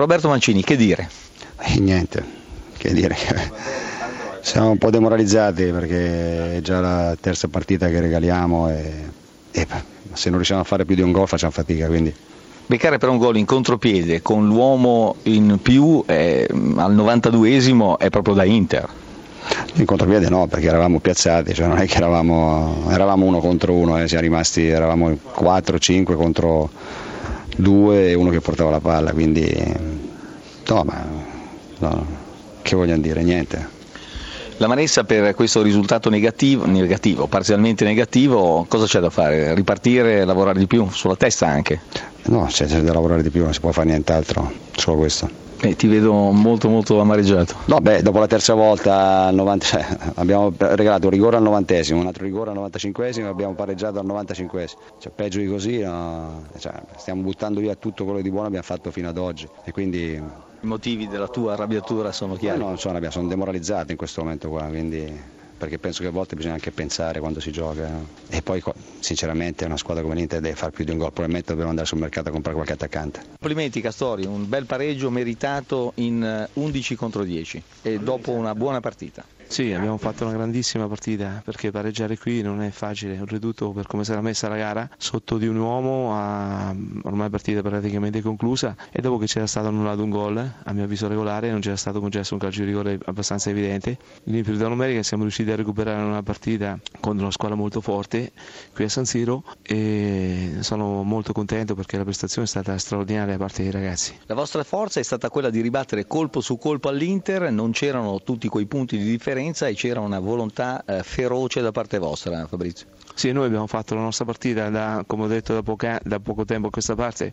Roberto Mancini, che dire? Eh, niente, che dire. Siamo un po' demoralizzati perché è già la terza partita che regaliamo e, e se non riusciamo a fare più di un gol facciamo fatica. Quindi. Beccare per un gol in contropiede con l'uomo in più eh, al 92esimo è proprio da Inter. In contropiede no, perché eravamo piazzati, cioè non è che eravamo, eravamo uno contro uno, eh, siamo rimasti, eravamo 4-5 contro due e uno che portava la palla, quindi no, ma no, che vogliamo dire, niente. La Manessa per questo risultato negativo, negativo, parzialmente negativo, cosa c'è da fare? Ripartire, lavorare di più, sulla testa anche? No, c'è, c'è da lavorare di più, non si può fare nient'altro, solo questo. Eh, ti vedo molto molto amareggiato. No, beh, dopo la terza volta 90, cioè, abbiamo regalato un rigore al 90 un altro rigore al 95 e abbiamo pareggiato al 95 cioè, peggio di così, no, cioè, stiamo buttando via tutto quello di buono che abbiamo fatto fino ad oggi e quindi i motivi della tua arrabbiatura sono chiari? No, non sono arrabbiato, sono demoralizzato in questo momento qua, quindi perché penso che a volte bisogna anche pensare quando si gioca e poi sinceramente una squadra come l'Inter deve fare più di un gol, probabilmente dobbiamo andare sul mercato a comprare qualche attaccante. Complimenti Castori, un bel pareggio meritato in 11 contro 10 e dopo una buona partita. Sì, abbiamo fatto una grandissima partita perché pareggiare qui non è facile, un ridotto per come sarà messa la gara, sotto di un uomo, a, ormai partita praticamente conclusa e dopo che c'era stato annullato un gol, a mio avviso regolare, non c'era stato concesso un calcio di rigore abbastanza evidente, in inferiorità numerica siamo riusciti a recuperare una partita contro una squadra molto forte qui a San Siro e sono molto contento perché la prestazione è stata straordinaria da parte dei ragazzi. La vostra forza è stata quella di ribattere colpo su colpo all'Inter, non c'erano tutti quei punti di differenza differenza e c'era una volontà eh, feroce da parte vostra, Fabrizio. Sì, noi abbiamo fatto la nostra partita, da, come ho detto da, poca, da, poco tempo a questa parte,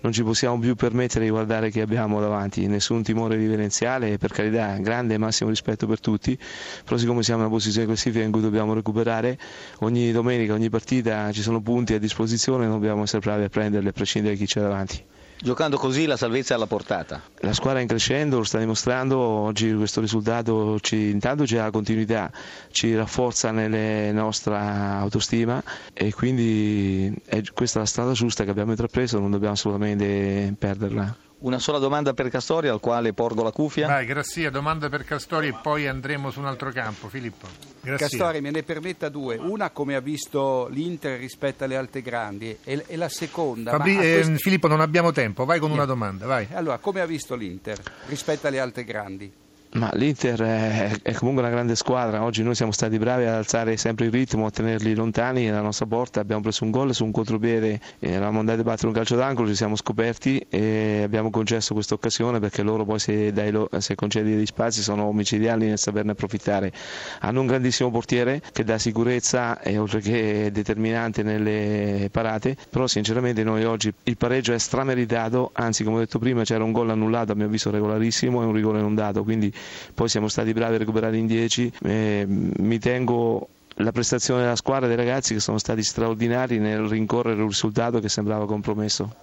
non ci possiamo più permettere di guardare chi abbiamo davanti, nessun timore riverenziale, per carità, grande e massimo rispetto per tutti, però siccome siamo in una posizione classifica in cui dobbiamo recuperare, ogni domenica, ogni partita ci sono punti a disposizione, dobbiamo essere bravi a prenderli a prescindere da chi c'è davanti. Giocando così la salvezza è alla portata. La squadra è in crescendo, lo sta dimostrando, oggi questo risultato ci, intanto c'è la continuità, ci rafforza nella nostra autostima e quindi è questa la strada giusta che abbiamo intrapreso, non dobbiamo assolutamente perderla. Una sola domanda per Castori al quale porgo la cuffia. Vai, Grassia, domanda per Castori e poi andremo su un altro campo. Filippo. Grassia. Castori, me ne permetta due. Una come ha visto l'Inter rispetto alle altre grandi e, e la seconda... Fabri- eh, questo... Filippo, non abbiamo tempo, vai con una domanda. Vai. Allora, come ha visto l'Inter rispetto alle altre grandi? Ma l'Inter è, è, comunque una grande squadra, oggi noi siamo stati bravi ad alzare sempre il ritmo, a tenerli lontani dalla nostra porta, abbiamo preso un gol su un contropiede, eravamo andati a battere un calcio d'angolo, ci siamo scoperti e abbiamo concesso questa occasione perché loro poi se, dai, se concedi degli spazi sono omicidiali nel saperne approfittare. Hanno un grandissimo portiere che dà sicurezza e oltre che determinante nelle parate, però sinceramente noi oggi il pareggio è strameritato, anzi come ho detto prima c'era un gol annullato a mio avviso regolarissimo e un rigore non dato, quindi poi siamo stati bravi a recuperare in 10, eh, mi tengo la prestazione della squadra dei ragazzi che sono stati straordinari nel rincorrere un risultato che sembrava compromesso.